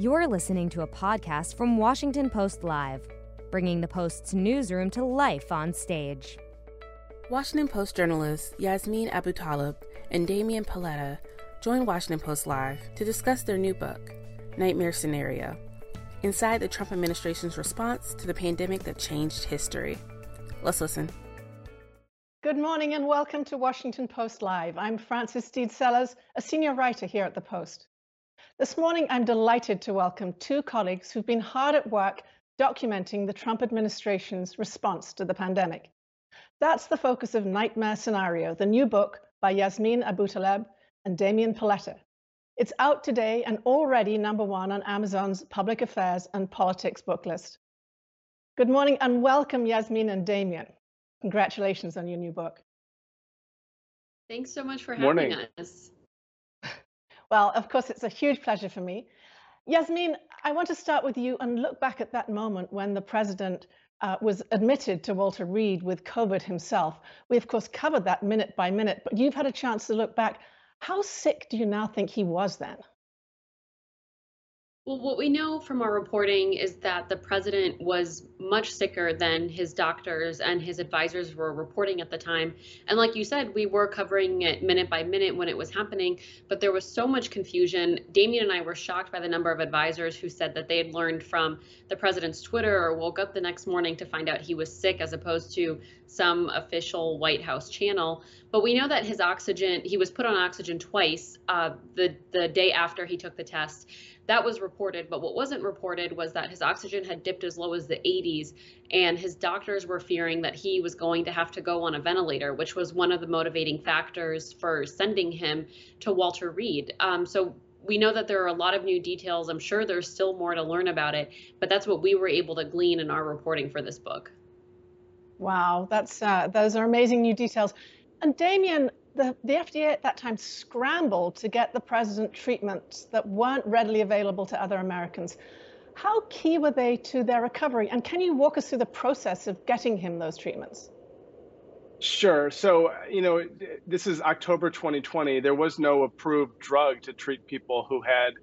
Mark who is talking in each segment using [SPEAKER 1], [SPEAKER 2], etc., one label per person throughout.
[SPEAKER 1] You're listening to a podcast from Washington Post Live, bringing the Post's newsroom to life on stage.
[SPEAKER 2] Washington Post journalists Yasmin Abutaleb and Damian Paletta join Washington Post Live to discuss their new book, Nightmare Scenario Inside the Trump administration's response to the pandemic that changed history. Let's listen.
[SPEAKER 3] Good morning and welcome to Washington Post Live. I'm Frances Stead Sellers, a senior writer here at the Post. This morning, I'm delighted to welcome two colleagues who've been hard at work documenting the Trump administration's response to the pandemic. That's the focus of Nightmare Scenario, the new book by Yasmin Abutaleb and Damian Paletta. It's out today and already number one on Amazon's public affairs and politics book list. Good morning and welcome, Yasmin and Damian. Congratulations on your new book.
[SPEAKER 4] Thanks so much for having
[SPEAKER 5] Morning.
[SPEAKER 4] us.
[SPEAKER 3] Well, of course, it's a huge pleasure for me. Yasmin, I want to start with you and look back at that moment when the president uh, was admitted to Walter Reed with COVID himself. We, of course, covered that minute by minute, but you've had a chance to look back. How sick do you now think he was then?
[SPEAKER 4] Well, what we know from our reporting is that the president was much sicker than his doctors and his advisors were reporting at the time. And like you said, we were covering it minute by minute when it was happening, but there was so much confusion. Damian and I were shocked by the number of advisors who said that they had learned from the president's Twitter or woke up the next morning to find out he was sick as opposed to some official White House channel. But we know that his oxygen, he was put on oxygen twice uh, the, the day after he took the test that was reported, but what wasn't reported was that his oxygen had dipped as low as the 80s, and his doctors were fearing that he was going to have to go on a ventilator, which was one of the motivating factors for sending him to Walter Reed. Um, so we know that there are a lot of new details. I'm sure there's still more to learn about it, but that's what we were able to glean in our reporting for this book.
[SPEAKER 3] Wow, that's uh, those are amazing new details. And Damian, the, the FDA at that time scrambled to get the president treatments that weren't readily available to other Americans. How key were they to their recovery? And can you walk us through the process of getting him those treatments?
[SPEAKER 5] Sure. So, you know, this is October 2020. There was no approved drug to treat people who had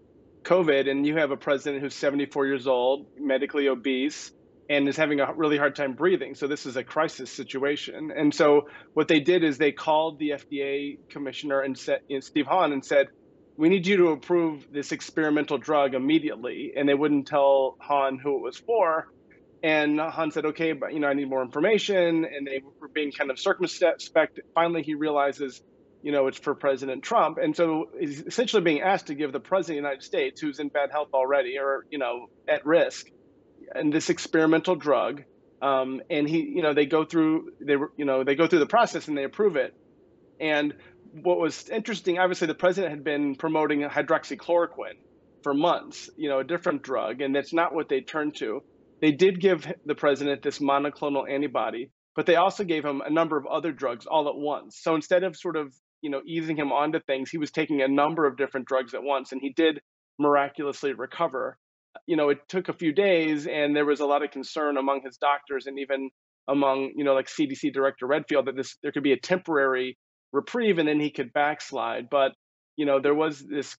[SPEAKER 5] COVID. And you have a president who's 74 years old, medically obese, and is having a really hard time breathing. So this is a crisis situation. And so what they did is they called the FDA commissioner and said, you know, Steve Hahn and said, "We need you to approve this experimental drug immediately." And they wouldn't tell Hahn who it was for. And Hahn said, "Okay, but you know, I need more information." And they were being kind of circumspect. Finally, he realizes, you know, it's for President Trump. And so he's essentially being asked to give the president of the United States, who's in bad health already or you know at risk, and this experimental drug um, and he you know they go through they were, you know they go through the process and they approve it. And what was interesting obviously the president had been promoting hydroxychloroquine for months you know a different drug and that's not what they turned to. They did give the president this monoclonal antibody but they also gave him a number of other drugs all at once. So instead of sort of you know easing him onto things he was taking a number of different drugs at once and he did miraculously recover you know, it took a few days and there was a lot of concern among his doctors and even among, you know, like CDC Director Redfield that this there could be a temporary reprieve and then he could backslide. But, you know, there was this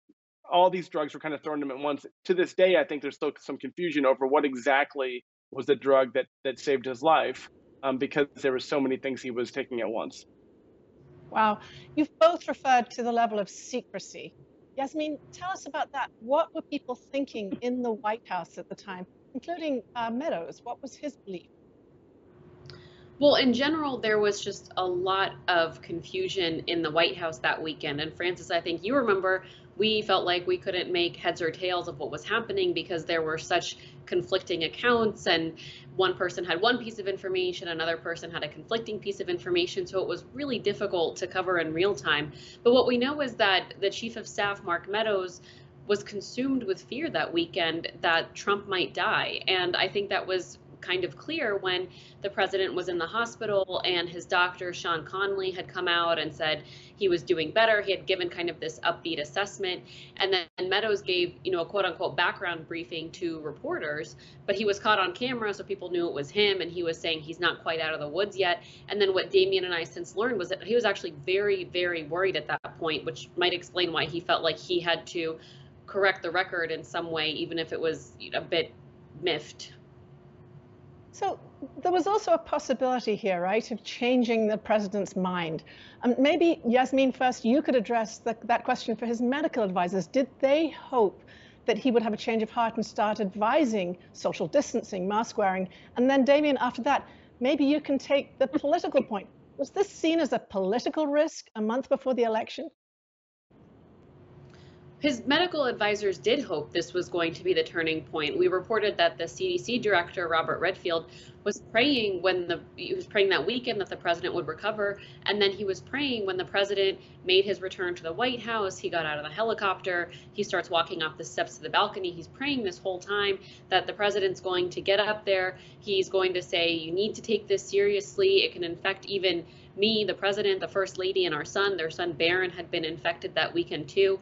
[SPEAKER 5] all these drugs were kind of thrown to him at once. To this day, I think there's still some confusion over what exactly was the drug that that saved his life, um, because there were so many things he was taking at once.
[SPEAKER 3] Wow. You've both referred to the level of secrecy Yasmin, tell us about that. What were people thinking in the White House at the time, including uh, Meadows? What was his belief?
[SPEAKER 4] Well, in general, there was just a lot of confusion in the White House that weekend. And Frances, I think you remember we felt like we couldn't make heads or tails of what was happening because there were such conflicting accounts and one person had one piece of information another person had a conflicting piece of information so it was really difficult to cover in real time but what we know is that the chief of staff mark meadows was consumed with fear that weekend that Trump might die. And I think that was kind of clear when the president was in the hospital and his doctor, Sean Conley, had come out and said he was doing better. He had given kind of this upbeat assessment. And then Meadows gave, you know, a quote unquote background briefing to reporters, but he was caught on camera, so people knew it was him. And he was saying he's not quite out of the woods yet. And then what Damian and I since learned was that he was actually very, very worried at that point, which might explain why he felt like he had to correct the record in some way, even if it was a bit miffed.
[SPEAKER 3] So there was also a possibility here, right, of changing the president's mind. Um, maybe, Yasmin, first you could address the, that question for his medical advisors. Did they hope that he would have a change of heart and start advising social distancing, mask wearing? And then, Damian, after that, maybe you can take the political point. Was this seen as a political risk a month before the election?
[SPEAKER 4] His medical advisors did hope this was going to be the turning point. We reported that the CDC director, Robert Redfield, was praying when the he was praying that weekend that the president would recover, and then he was praying when the president made his return to the White House. He got out of the helicopter. He starts walking off the steps of the balcony. He's praying this whole time that the president's going to get up there. He's going to say, "You need to take this seriously. It can infect even." me, the president, the first lady, and our son. Their son Barron had been infected that weekend too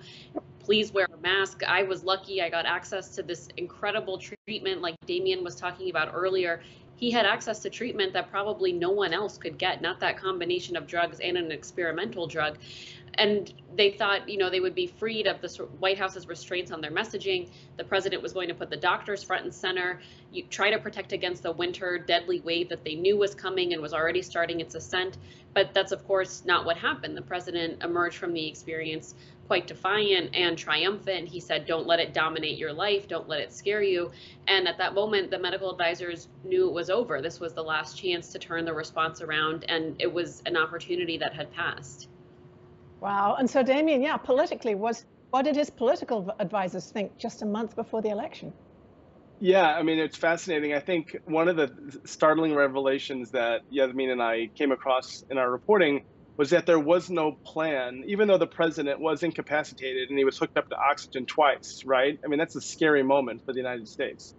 [SPEAKER 4] please wear a mask. I was lucky I got access to this incredible treatment, like Damian was talking about earlier. He had access to treatment that probably no one else could get, not that combination of drugs and an experimental drug. And they thought, you know, they would be freed of the White House's restraints on their messaging. The president was going to put the doctors front and center, you try to protect against the winter deadly wave that they knew was coming and was already starting its ascent. But that's, of course, not what happened. The president emerged from the experience quite defiant and triumphant. He said, Don't let it dominate your life, don't let it scare you. And at that moment, the medical advisors knew it was over. This was the last chance to turn the response around, and it was an opportunity that had passed.
[SPEAKER 3] Wow. And so, Damian, yeah, politically, was what did his political advisors think just a month before the election?
[SPEAKER 5] Yeah, I mean, it's fascinating. I think one of the startling revelations that Yasmin and I came across in our reporting was that there was no plan, even though the president was incapacitated and he was hooked up to oxygen twice, right? I mean, that's a scary moment for the United States.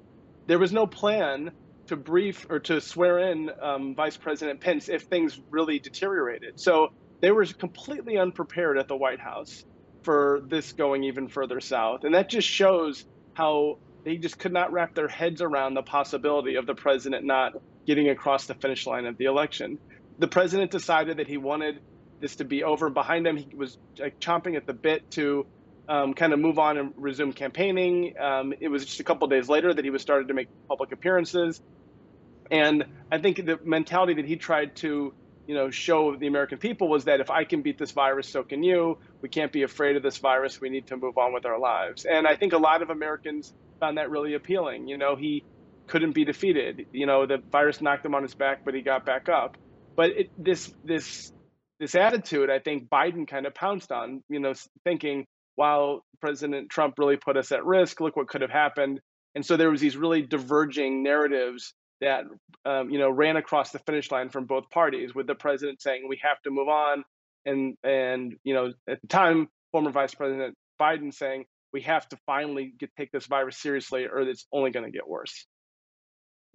[SPEAKER 5] There was no plan to brief or to swear in um, Vice President Pence if things really deteriorated. So they were completely unprepared at the White House for this going even further south. And that just shows how they just could not wrap their heads around the possibility of the president not getting across the finish line of the election the president decided that he wanted this to be over behind him. He was like, chomping at the bit to um, kind of move on and resume campaigning. Um, it was just a couple days later that he was started to make public appearances, and I think the mentality that he tried to you know show the American people was that if I can beat this virus, so can you. We can't be afraid of this virus. We need to move on with our lives. And I think a lot of Americans found that really appealing. You know, he couldn't be defeated. You know, the virus knocked him on his back, but he got back up. But it, this this this attitude, I think Biden kind of pounced on. You know, thinking, while President Trump really put us at risk. Look what could have happened." And so there was these really diverging narratives that um, you know ran across the finish line from both parties, with the president saying we have to move on, and and you know at the time former Vice President Biden saying we have to finally get, take this virus seriously, or it's only going to get worse.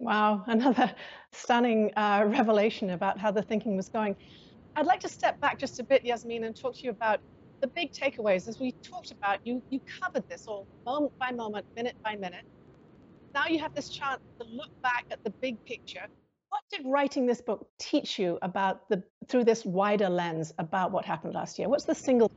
[SPEAKER 3] Wow, another stunning uh, revelation about how the thinking was going. I'd like to step back just a bit, Yasmin, and talk to you about the big takeaways. As we talked about, you, you covered this all moment by moment, minute by minute. Now you have this chance to look back at the big picture. What did writing this book teach you about the through this wider lens about what happened last year? What's the single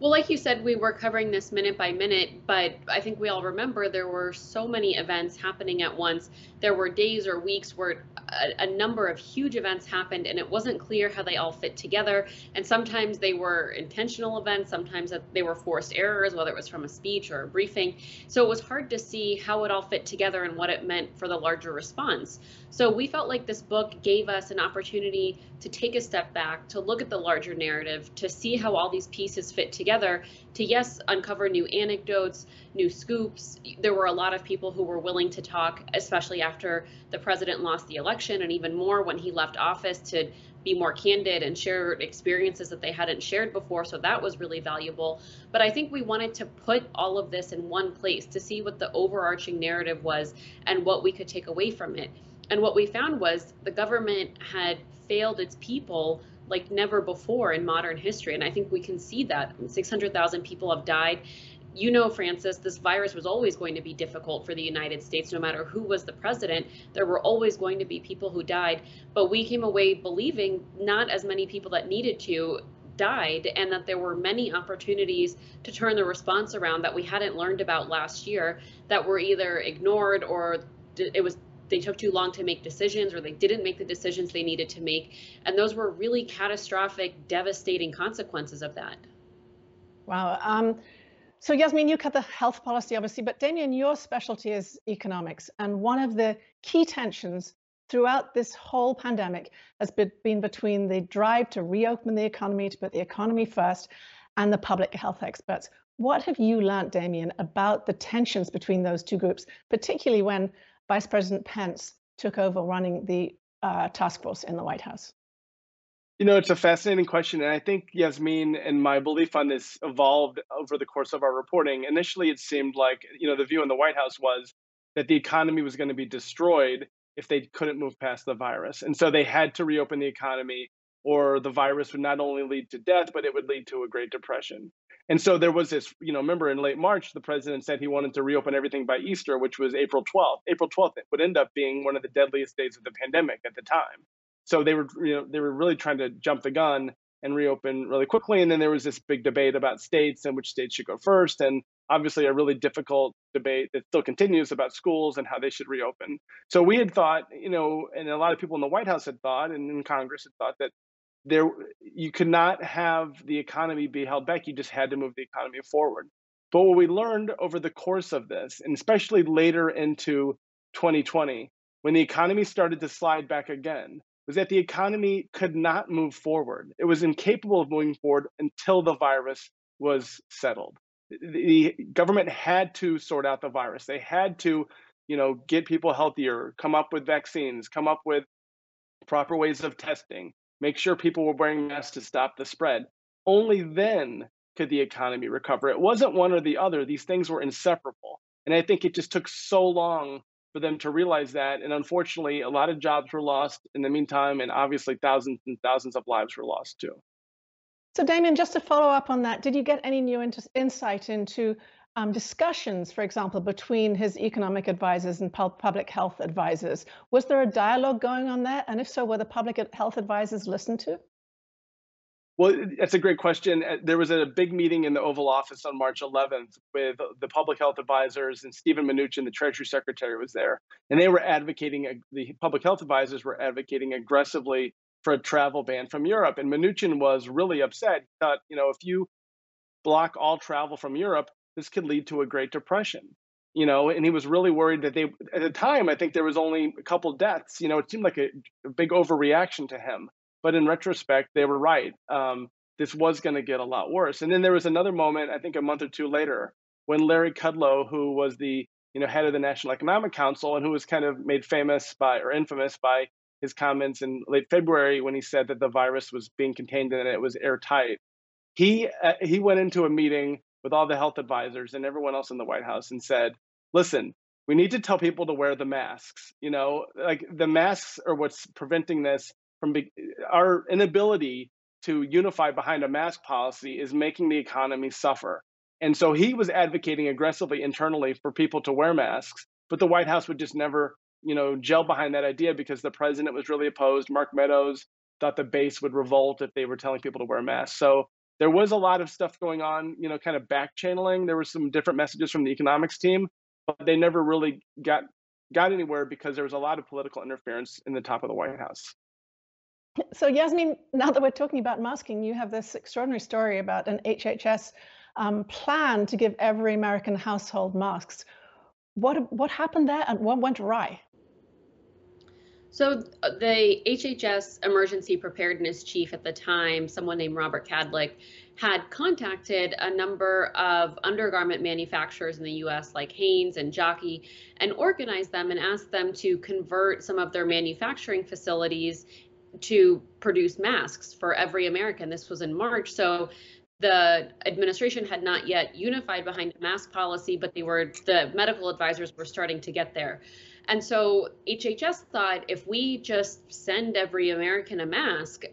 [SPEAKER 4] well, like you said, we were covering this minute by minute, but I think we all remember there were so many events happening at once. There were days or weeks where a, a, number of huge events happened and it wasn't clear how they all fit together. And sometimes they were intentional events, sometimes they were forced errors, whether it was from a speech or a briefing. So it was hard to see how it all fit together and what it meant for the larger response. So we felt like this book gave us an opportunity to take a step back, to look at the larger narrative, to see how all these pieces fit together, to yes, uncover new anecdotes, new scoops. There were a lot of people who were willing to talk, especially after the president lost the election, and even more when he left office to be more candid and share experiences that they hadn't shared before. So that was really valuable. But I think we wanted to put all of this in one place to see what the overarching narrative was and what we could take away from it. And what we found was the government had failed its people like never before in modern history. And I think we can see that 600,000 people have died. You know, Frances, this virus was always going to be difficult for the United States, no matter who was the president. There were always going to be people who died. But we came away believing not as many people that needed to died and that there were many opportunities to turn the response around that we hadn't learned about last year that were either ignored or it was they took too long to make decisions or they didn't make the decisions they needed to make and those were really catastrophic devastating consequences of that
[SPEAKER 3] wow um, so Yasmin, you cut the health policy, obviously, but Damian, your specialty is economics. And one of the key tensions throughout this whole pandemic has been between the drive to reopen the economy, to put the economy first, and the public health experts. What have you learned, Damian, about the tensions between those two groups, particularly when Vice President Pence took over running the uh, task force in the White House?
[SPEAKER 5] You know, it's a fascinating question. And I think Yasmin and my belief on this evolved over the course of our reporting. Initially, it seemed like, you know, the view in the White House was that the economy was going to be destroyed if they couldn't move past the virus. And so they had to reopen the economy, or the virus would not only lead to death, but it would lead to a Great Depression. And so there was this, you know, remember in late March, the president said he wanted to reopen everything by Easter, which was April 12th. April 12th would end up being one of the deadliest days of the pandemic at the time. So they were you know they were really trying to jump the gun and reopen really quickly. And then there was this big debate about states and which states should go first. And obviously a really difficult debate that still continues about schools and how they should reopen. So we had thought you know and a lot of people in the white house had thought and in congress had thought that there you could not have the economy be held back you just had to move the economy forward but what we learned over the course of this and especially later into 2020 when the economy started to slide back again was that the economy could not move forward. It was incapable of moving forward until the virus was settled. The government had to sort out the virus. They had to, you know, get people healthier, come up with vaccines, come up with proper ways of testing, make sure people were wearing masks to stop the spread. Only then could the economy recover. It wasn't one or the other. These things were inseparable. And I think it just took so long for them to realize that. And unfortunately, a lot of jobs were lost in the meantime, and obviously, thousands and thousands of lives were lost too.
[SPEAKER 3] So, Damian, just to follow up on that, did you get any new insight into um, discussions, for example, between his economic advisors and public health advisors? Was there a dialogue going on there? And if so, were the public health advisors listened to?
[SPEAKER 5] Well, that's a great question. Uh, there was a big meeting in the Oval Office on March 11th with the public health advisors, and Steven Mnuchin, the Treasury Secretary, was there. And they were advocating, the public health advisors were advocating aggressively for a travel ban from Europe. And Mnuchin was really upset. He thought, you know, if you block all travel from Europe, this could lead to a Great Depression. You know, and he was really worried that they, at the time, I think there was only a couple deaths. You know, it seemed like a, a big overreaction to him but in retrospect, they were right. Um, this was going to get a lot worse. And then there was another moment, I think a month or two later, when Larry Kudlow, who was the you know head of the National Economic Council and who was kind of made famous by or infamous by his comments in late February when he said that the virus was being contained and it was airtight. He uh, he went into a meeting with all the health advisors and everyone else in the White House and said, "Listen, we need to tell people to wear the masks. You know, like the masks are what's preventing this from be- our inability to unify behind a mask policy is making the economy suffer. And so he was advocating aggressively internally for people to wear masks, but the White House would just never, you know, gel behind that idea because the president was really opposed. Mark Meadows thought the base would revolt if they were telling people to wear masks. So there was a lot of stuff going on, you know, kind of back channeling. There were some different messages from the economics team, but they never really got got anywhere because there was a lot of political interference in the top of the White House.
[SPEAKER 3] So Yasmin, now that we're talking about masking, you have this extraordinary story about an HHS um, plan to give every American household masks. What what happened there, and what went awry?
[SPEAKER 4] So uh, the HHS emergency preparedness chief at the time, someone named Robert Kadlec, had contacted a number of undergarment manufacturers in the US like Hanes and Jockey and organized them and asked them to convert some of their manufacturing facilities to produce masks for every American. This was in March. So the administration had not yet unified behind a mask policy, but they were the medical advisors were starting to get there. And so HHS thought if we just send every American a mask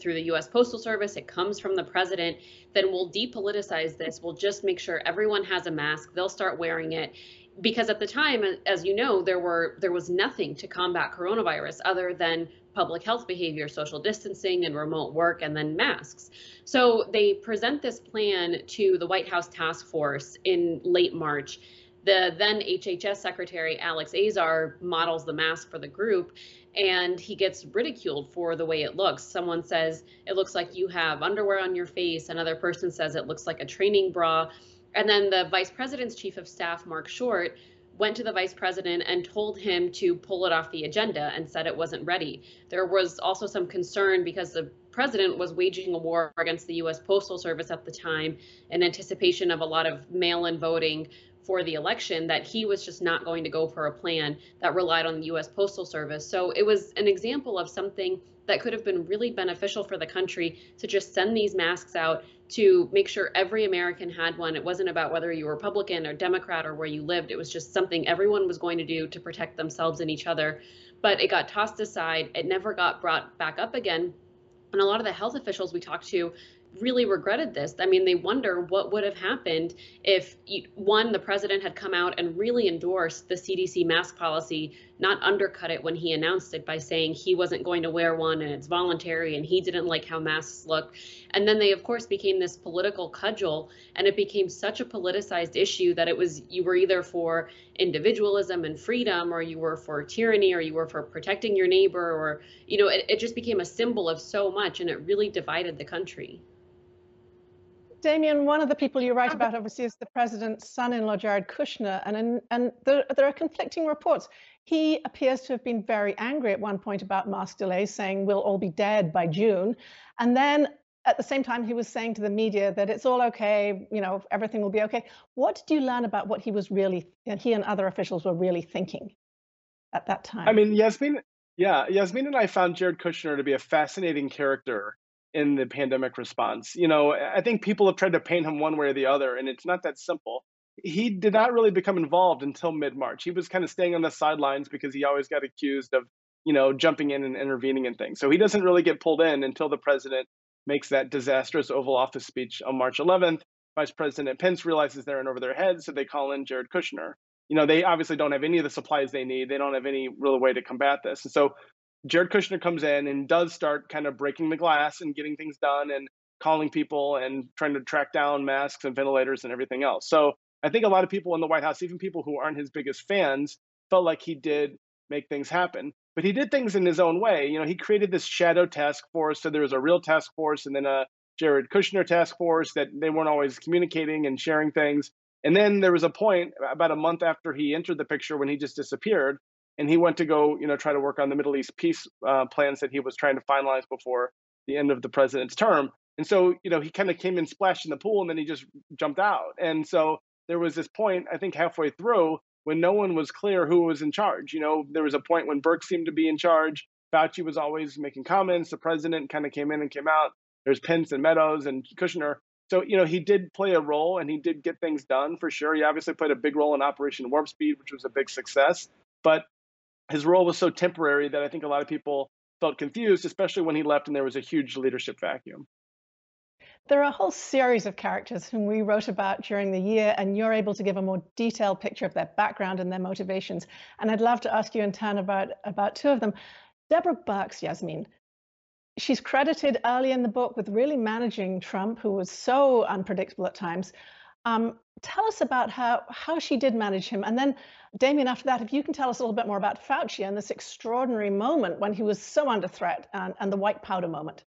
[SPEAKER 4] through the US Postal Service, it comes from the president, then we'll depoliticize this. We'll just make sure everyone has a mask. They'll start wearing it because at the time as you know there were there was nothing to combat coronavirus other than public health behavior, social distancing and remote work, and then masks. So they present this plan to the White House task force in late March. The then HHS Secretary Alex Azar models the mask for the group, and he gets ridiculed for the way it looks. Someone says it looks like you have underwear on your face, another person says it looks like a training bra. And then the vice president's chief of staff, Marc Short, went to the vice president and told him to pull it off the agenda and said it wasn't ready. There was also some concern because the president was waging a war against the US Postal Service at the time in anticipation of a lot of mail in voting for the election that he was just not going to go for a plan that relied on the US Postal Service. So it was an example of something that could have been really beneficial for the country to just send these masks out to make sure every American had one. It wasn't about whether you were Republican or Democrat or where you lived. It was just something everyone was going to do to protect themselves and each other. But it got tossed aside. It never got brought back up again. And a lot of the health officials we talked to really regretted this. I mean, they wonder what would have happened if one, the president had come out and really endorsed the CDC mask policy, not undercut it when he announced it by saying he wasn't going to wear one and it's voluntary and he didn't like how masks look. And then they, of course, became this political cudgel and it became such a politicized issue that it was you were either for individualism and freedom or you were for tyranny or you were for protecting your neighbor or, you know, it, it just became a symbol of so much and it really divided the country.
[SPEAKER 3] Damien, one of the people you write oh. about obviously is the president's son-in-law, Jared Kushner, and and there, there are conflicting reports. He appears to have been very angry at one point about mask delays, saying we'll all be dead by June, and then at the same time he was saying to the media that it's all okay, you know, everything will be okay. What did you learn about what he was really, he and other officials were really thinking at that time?
[SPEAKER 5] I mean, Yasmin, yeah, Yasmin and I found Jared Kushner to be a fascinating character in the pandemic response. You know, I think people have tried to paint him one way or the other, and it's not that simple. He did not really become involved until mid March. He was kind of staying on the sidelines because he always got accused of, you know, jumping in and intervening in things. So he doesn't really get pulled in until the president makes that disastrous Oval Office speech on March 11th. Vice President Pence realizes they're in over their heads, so they call in Jared Kushner. You know, they obviously don't have any of the supplies they need. They don't have any real way to combat this. And so Jared Kushner comes in and does start kind of breaking the glass and getting things done and calling people and trying to track down masks and ventilators and everything else. So I think a lot of people in the White House, even people who aren't his biggest fans, felt like he did make things happen. But he did things in his own way. You know, he created this shadow task force. So there was a real task force and then a Jared Kushner task force that they weren't always communicating and sharing things. And then there was a point about a month after he entered the picture when he just disappeared and he went to go, you know, try to work on the Middle East peace uh, plans that he was trying to finalize before the end of the president's term. And so, you know, he kind of came and splashed in the pool, and then he just jumped out. And so there was this point, I think, halfway through when no one was clear who was in charge. You know, there was a point when Burke seemed to be in charge. Fauci was always making comments. The president kind of came in and came out. There's Pence and Meadows and Kushner. So, you know, he did play a role and he did get things done for sure. He obviously played a big role in Operation Warp Speed, which was a big success. But his role was so temporary that I think a lot of people felt confused, especially when he left and there was a huge leadership vacuum.
[SPEAKER 3] There are a whole series of characters whom we wrote about during the year, and you're able to give a more detailed picture of their background and their motivations. And I'd love to ask you in turn about, about two of them. Deborah Birx, Yasmin, she's credited early in the book with really managing Trump, who was so unpredictable at times. Um, tell us about how, how she did manage him. And then, Damian, after that, if you can tell us a little bit more about Fauci and this extraordinary moment when he was so under threat and, and the white powder moment.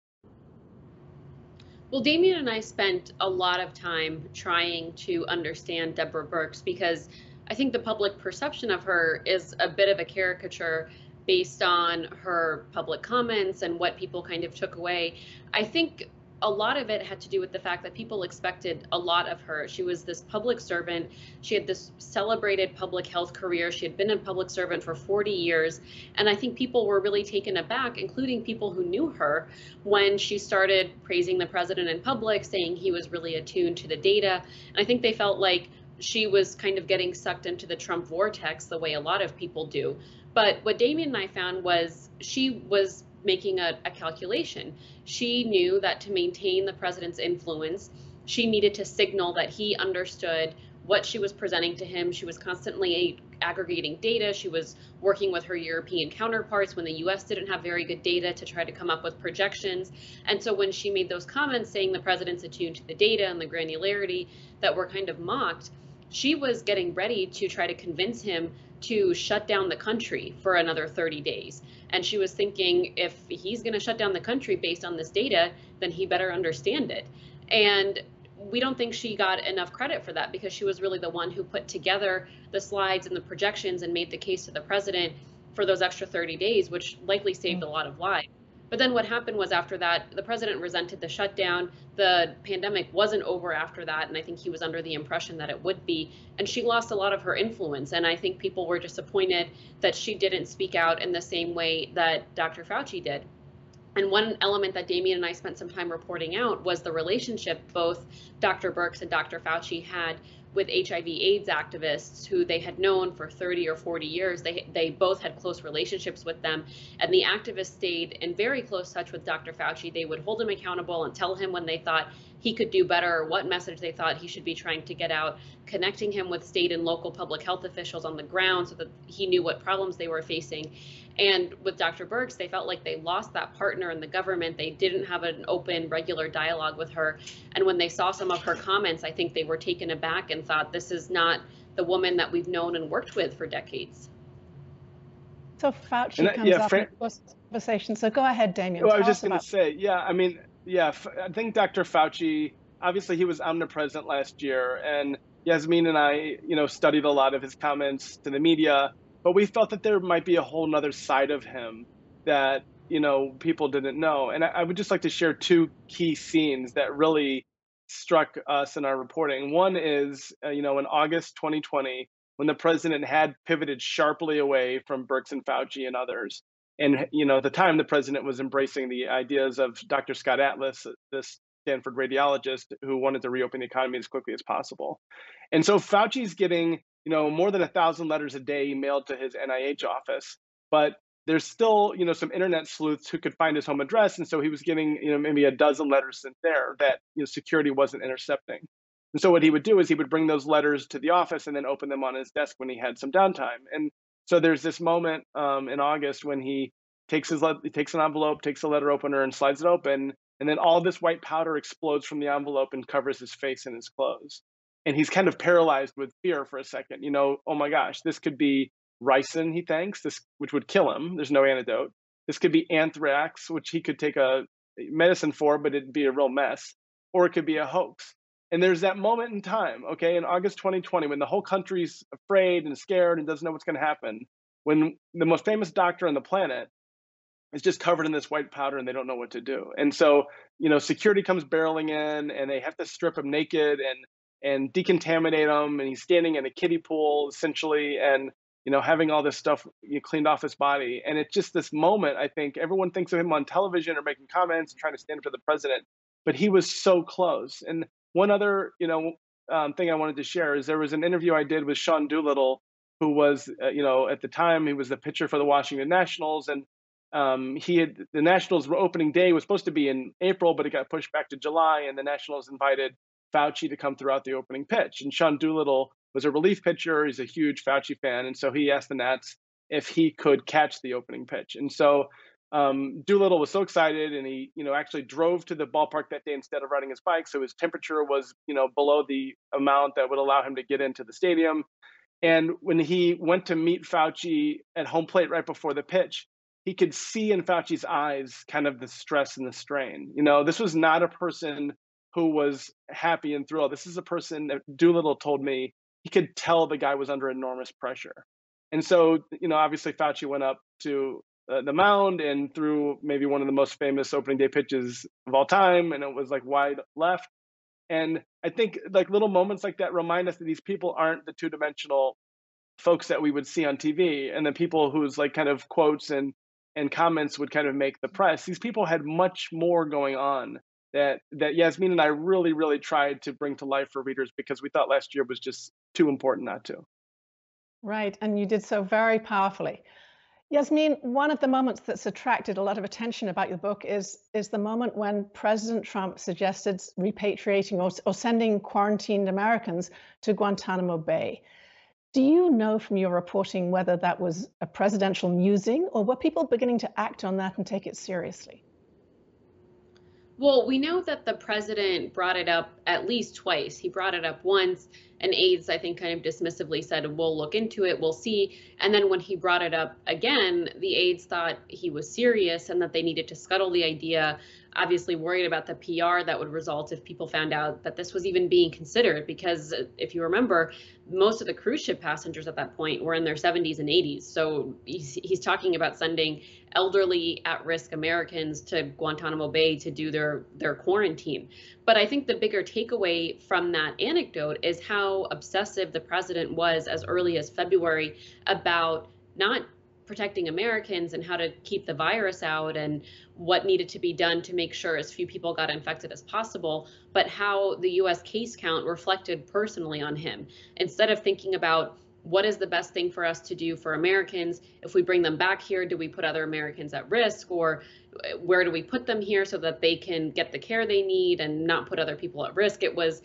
[SPEAKER 4] Well, Damian and I spent a lot of time trying to understand Deborah Birx because I think the public perception of her is a bit of a caricature based on her public comments and what people kind of took away. I think a lot of it had to do with the fact that people expected a lot of her. She was this public servant. She had this celebrated public health career. She had been a public servant for 40 years. And I think people were really taken aback, including people who knew her, when she started praising the president in public, saying he was really attuned to the data. And I think they felt like she was kind of getting sucked into the Trump vortex the way a lot of people do. But what Damian and I found was she was making a, a calculation. She knew that to maintain the president's influence, she needed to signal that he understood what she was presenting to him. She was constantly aggregating data. She was working with her European counterparts when the US didn't have very good data to try to come up with projections. And so when she made those comments saying the president's attuned to the data and the granularity that were kind of mocked, she was getting ready to try to convince him to shut down the country for another 30 days. And she was thinking if he's going to shut down the country based on this data, then he better understand it. And we don't think she got enough credit for that because she was really the one who put together the slides and the projections and made the case to the president for those extra 30 days, which likely saved a mm. lot of lives. But then what happened was after that, the president resented the shutdown. The pandemic wasn't over after that. And I think he was under the impression that it would be. And she lost a lot of her influence. And I think people were disappointed that she didn't speak out in the same way that Dr. Fauci did. And one element that Damian and I spent some time reporting out was the relationship both Dr. Birx and Dr. Fauci had with HIV AIDS activists who they had known for 30 or 40 years. They, they both had close relationships with them. And the activists stayed in very close touch with Dr. Fauci. They would hold him accountable and tell him when they thought he could do better or what message they thought he should be trying to get out, connecting him with state and local public health officials on the ground so that he knew what problems they were facing. And with Dr. Birx, they felt like they lost that partner in the government. They didn't have an open, regular dialogue with her. And when they saw some of her comments, I think they were taken aback and thought, this is not the woman that we've known and worked with for decades.
[SPEAKER 3] So Fauci that, comes yeah, up Fran- in conversation. So go ahead, Damian.
[SPEAKER 5] Well, I was just going to say, yeah, I mean, yeah, I think Dr. Fauci, obviously he was omnipresent last year. And Yasmin and I, you know, studied a lot of his comments to the media but we felt that there might be a whole nother side of him that you know people didn't know. And I, I, would just like to share two key scenes that really struck us in our reporting. One is uh, you know in august 2020 when the president had pivoted sharply away from Birx and Fauci and others. And you know at the time the president was embracing the ideas of Dr. Scott Atlas this Stanford radiologist who wanted to reopen the economy as quickly as possible. And so Fauci's getting you know, more than a thousand letters a day mailed to his NIH office. But there's still, you know, some internet sleuths who could find his home address, and so he was getting, you know, maybe a dozen letters sent there that you know security wasn't intercepting. And so what he would do is he would bring those letters to the office and then open them on his desk when he had some downtime. And so there's this moment um, in August when he takes his he takes an envelope, takes a letter opener, and slides it open, and then all this white powder explodes from the envelope and covers his face and his clothes and he's kind of paralyzed with fear for a second. You know, oh my gosh, this could be ricin. He thinks this, which would kill him. There's no antidote. This could be anthrax, which he could take a medicine for, but it'd be a real mess. Or it could be a hoax. And there's that moment in time, okay, in August 2020, when the whole country's afraid and scared and doesn't know what's going to happen, when the most famous doctor on the planet is just covered in this white powder and they don't know what to do. And so, you know, security comes barreling in and they have to strip him naked and and decontaminate him and he's standing in a kiddie pool essentially and you know having all this stuff you know, cleaned off his body. And it's just this moment i think everyone thinks of him on television or making comments and trying to stand up to the president but he was so close. And one other you know um, thing i wanted to share is there was an interview i did with sean doolittle who was uh, you know at the time he was the pitcher for the washington nationals and um, he had the nationals opening day was supposed to be in april but it got pushed back to july and the nationals invited Fauci to come throughout the opening pitch. And Sean Doolittle was a relief pitcher. He's a huge Fauci fan. And so he asked the Nats if he could catch the opening pitch. And so um, Doolittle was so excited and he, you know, actually drove to the ballpark that day instead of riding his bike. So his temperature was, you know, below the amount that would allow him to get into the stadium. And when he went to meet Fauci at home plate right before the pitch, he could see in Fauci's eyes kind of the stress and the strain. You know, this was not a person who was happy and thrilled. This is a person that Doolittle told me he could tell the guy was under enormous pressure. And so, you know, obviously Fauci went up to uh, the mound and threw maybe one of the most famous opening day pitches of all time, and it was like wide left. And I think like little moments like that remind us that these people aren't the two dimensional folks that we would see on TV, and the people whose like kind of quotes and and comments would kind of make the press. These people had much more going on that that Yasmin and I really, really tried to bring to life for readers because we thought last year was just too important not to.
[SPEAKER 3] Right, and you did so very powerfully. Yasmin, one of the moments that's attracted a lot of attention about your book is is the moment when President Trump suggested repatriating or, or sending quarantined Americans to Guantanamo Bay. Do you know from your reporting whether that was a presidential musing or were people beginning to act on that and take it seriously?
[SPEAKER 4] Well, we know that the president brought it up at least twice. He brought it up once, and aides, I think, kind of dismissively said, We'll look into it, we'll see. And then when he brought it up again, the aides thought he was serious and that they needed to scuttle the idea obviously worried about the PR that would result if people found out that this was even being considered. Because uh, if you remember, most of the cruise ship passengers at that point were in their 70s and 80s. So he's, he's talking about sending elderly at risk Americans to Guantanamo Bay to do their, their quarantine. But I think the bigger takeaway from that anecdote is how obsessive the president was as early as February about not protecting Americans and how to keep the virus out and what needed to be done to make sure as few people got infected as possible, but how the US case count reflected personally on him. Instead of thinking about what is the best thing for us to do for Americans? If we bring them back here, do we put other Americans at risk or uh, where do we put them here so that they can get the care they need and not put other people at risk? It was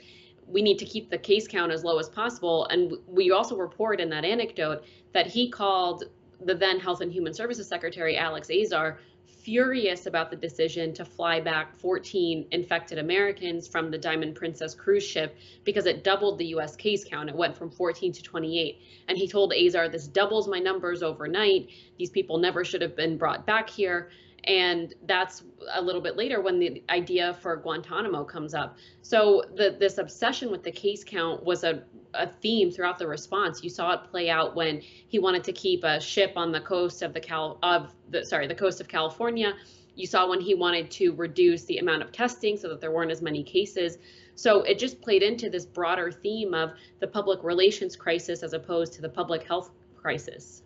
[SPEAKER 4] we need to keep the case count as low as possible. And we also report in that anecdote that he called the then Health and Human Services Secretary, Alex Azar, furious about the decision to fly back 14 infected Americans from the Diamond Princess cruise ship because it doubled the US case count. It went from 14 to 28. And he told Azar, This doubles my numbers overnight. These people never should have been brought back here. And that's a little bit later when the idea for Guantanamo comes up. So the, this obsession with the case count was a a theme throughout the response. You saw it play out when he wanted to keep a ship on the coast of the Cal of the sorry the coast of California. You saw when he wanted to reduce the amount of testing so that there weren't as many cases. So it just played into this broader theme of the public relations crisis as opposed to the public health crisis.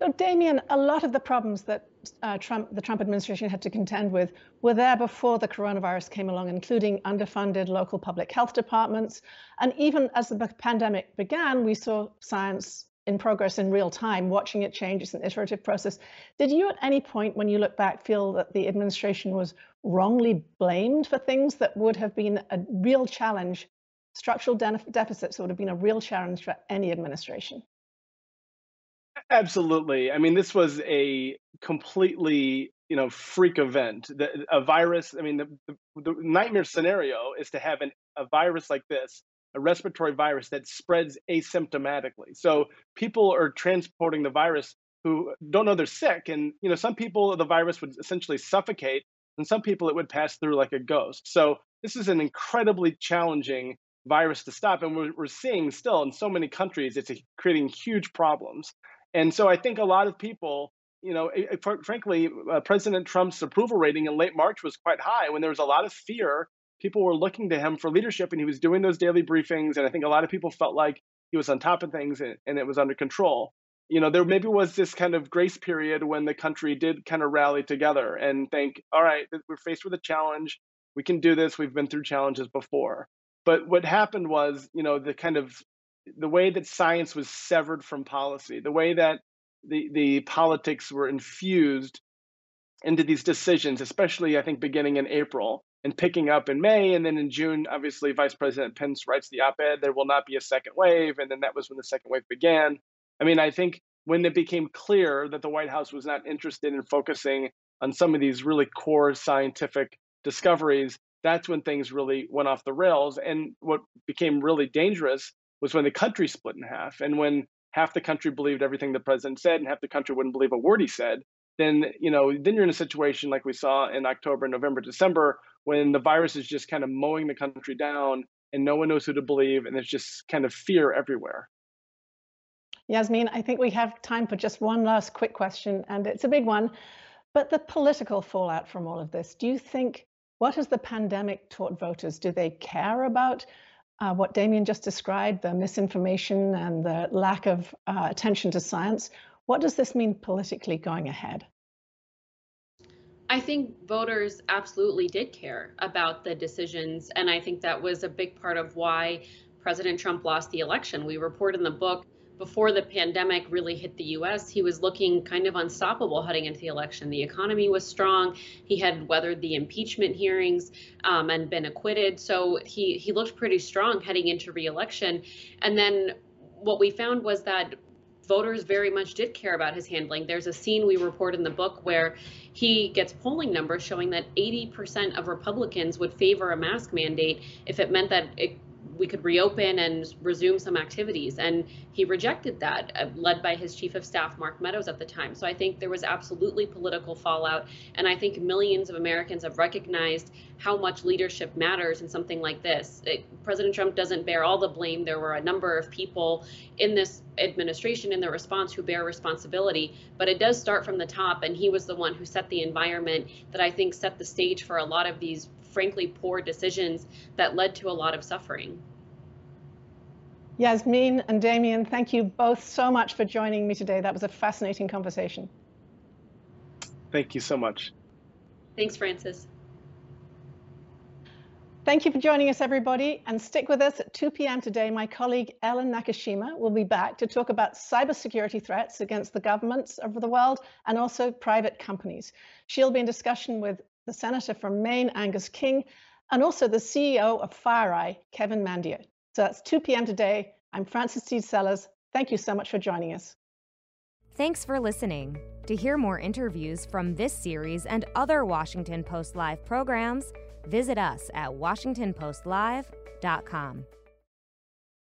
[SPEAKER 3] So, Damian, a lot of the problems that uh, Trump, the Trump administration had to contend with were there before the coronavirus came along, including underfunded local public health departments. And even as the pandemic began, we saw science in progress in real time, watching it change. It's an iterative process. Did you at any point, when you look back, feel that the administration was wrongly blamed for things that would have been a real challenge? Structural de- deficits would have been a real challenge for any administration.
[SPEAKER 5] Absolutely. I mean, this was a completely, you know, freak event. The, a virus. I mean, the, the, nightmare scenario is to have an, a virus like this, a respiratory virus that spreads asymptomatically. So people are transporting the virus who don't know they're sick, and you know, some people the virus would essentially suffocate, and some people it would pass through like a ghost. So this is an incredibly challenging virus to stop, and we're, we're seeing still in so many countries it's a, creating huge problems. And so I think a lot of people, you know, frankly, uh, President Trump's approval rating in late March was quite high when there was a lot of fear. People were looking to him for leadership, and he was doing those daily briefings. And I think a lot of people felt like he was on top of things and, and it was under control. You know, there maybe was this kind of grace period when the country did kind of rally together and think, all right, we're faced with a challenge. We can do this. We've been through challenges before. But what happened was, you know, the kind of the way that science was severed from policy, the way that the, the politics were infused into these decisions, especially I think beginning in April and picking up in May. And then in June, obviously, Vice President Pence writes the op ed, there will not be a second wave. And then that was when the second wave began. I mean, I think when it became clear that the White House was not interested in focusing on some of these really core scientific discoveries, that's when things really went off the rails. And what became really dangerous was when the country split in half. And when half the country believed everything the president said and half the country wouldn't believe a word he said, then you know, then you're in a situation like we saw in October, November, December, when the virus is just kind of mowing the country down and no one knows who to believe, and there's just kind of fear everywhere.
[SPEAKER 3] Yasmin, I think we have time for just one last quick question, and it's a big one. But the political fallout from all of this, do you think what has the pandemic taught voters? Do they care about uh, what Damian just described, the misinformation and the lack of uh, attention to science, what does this mean politically going ahead?
[SPEAKER 4] I think voters absolutely did care about the decisions. And I think that was a big part of why President Trump lost the election. We report in the book before the pandemic really hit the US, he was looking kind of unstoppable heading into the election. The economy was strong. He had weathered the impeachment hearings um, and been acquitted. So he, he looked pretty strong heading into reelection. And then what we found was that voters very much did care about his handling. There's a scene we report in the book where he gets polling numbers showing that 80% of Republicans would favor a mask mandate if it meant that it we could reopen and resume some activities. And he rejected that, uh, led by his chief of staff, Mark Meadows, at the time. So I think there was absolutely political fallout. And I think millions of Americans have recognized how much leadership matters in something like this. It, President Trump doesn't bear all the blame. There were a number of people in this administration in the response who bear responsibility, but it does start from the top. And he was the one who set the environment that I think set the stage for a lot of these frankly poor decisions that led to a lot of suffering.
[SPEAKER 3] Yasmin and Damian, thank you both so much for joining me today. That was a fascinating conversation.
[SPEAKER 5] Thank you so much.
[SPEAKER 4] Thanks, Frances.
[SPEAKER 3] Thank you for joining us, everybody. And stick with us at 2 p.m. today. My colleague Ellen Nakashima will be back to talk about cybersecurity threats against the governments of the world and also private companies. She'll be in discussion with the Senator from Maine, Angus King, and also the CEO of FireEye, Kevin Mandia. So that's 2 p.m. today. I'm Frances Stead Sellers. Thank you so much for joining us.
[SPEAKER 1] Thanks for listening. To hear more interviews from this series and other Washington Post Live programs, visit us at WashingtonPostLive.com.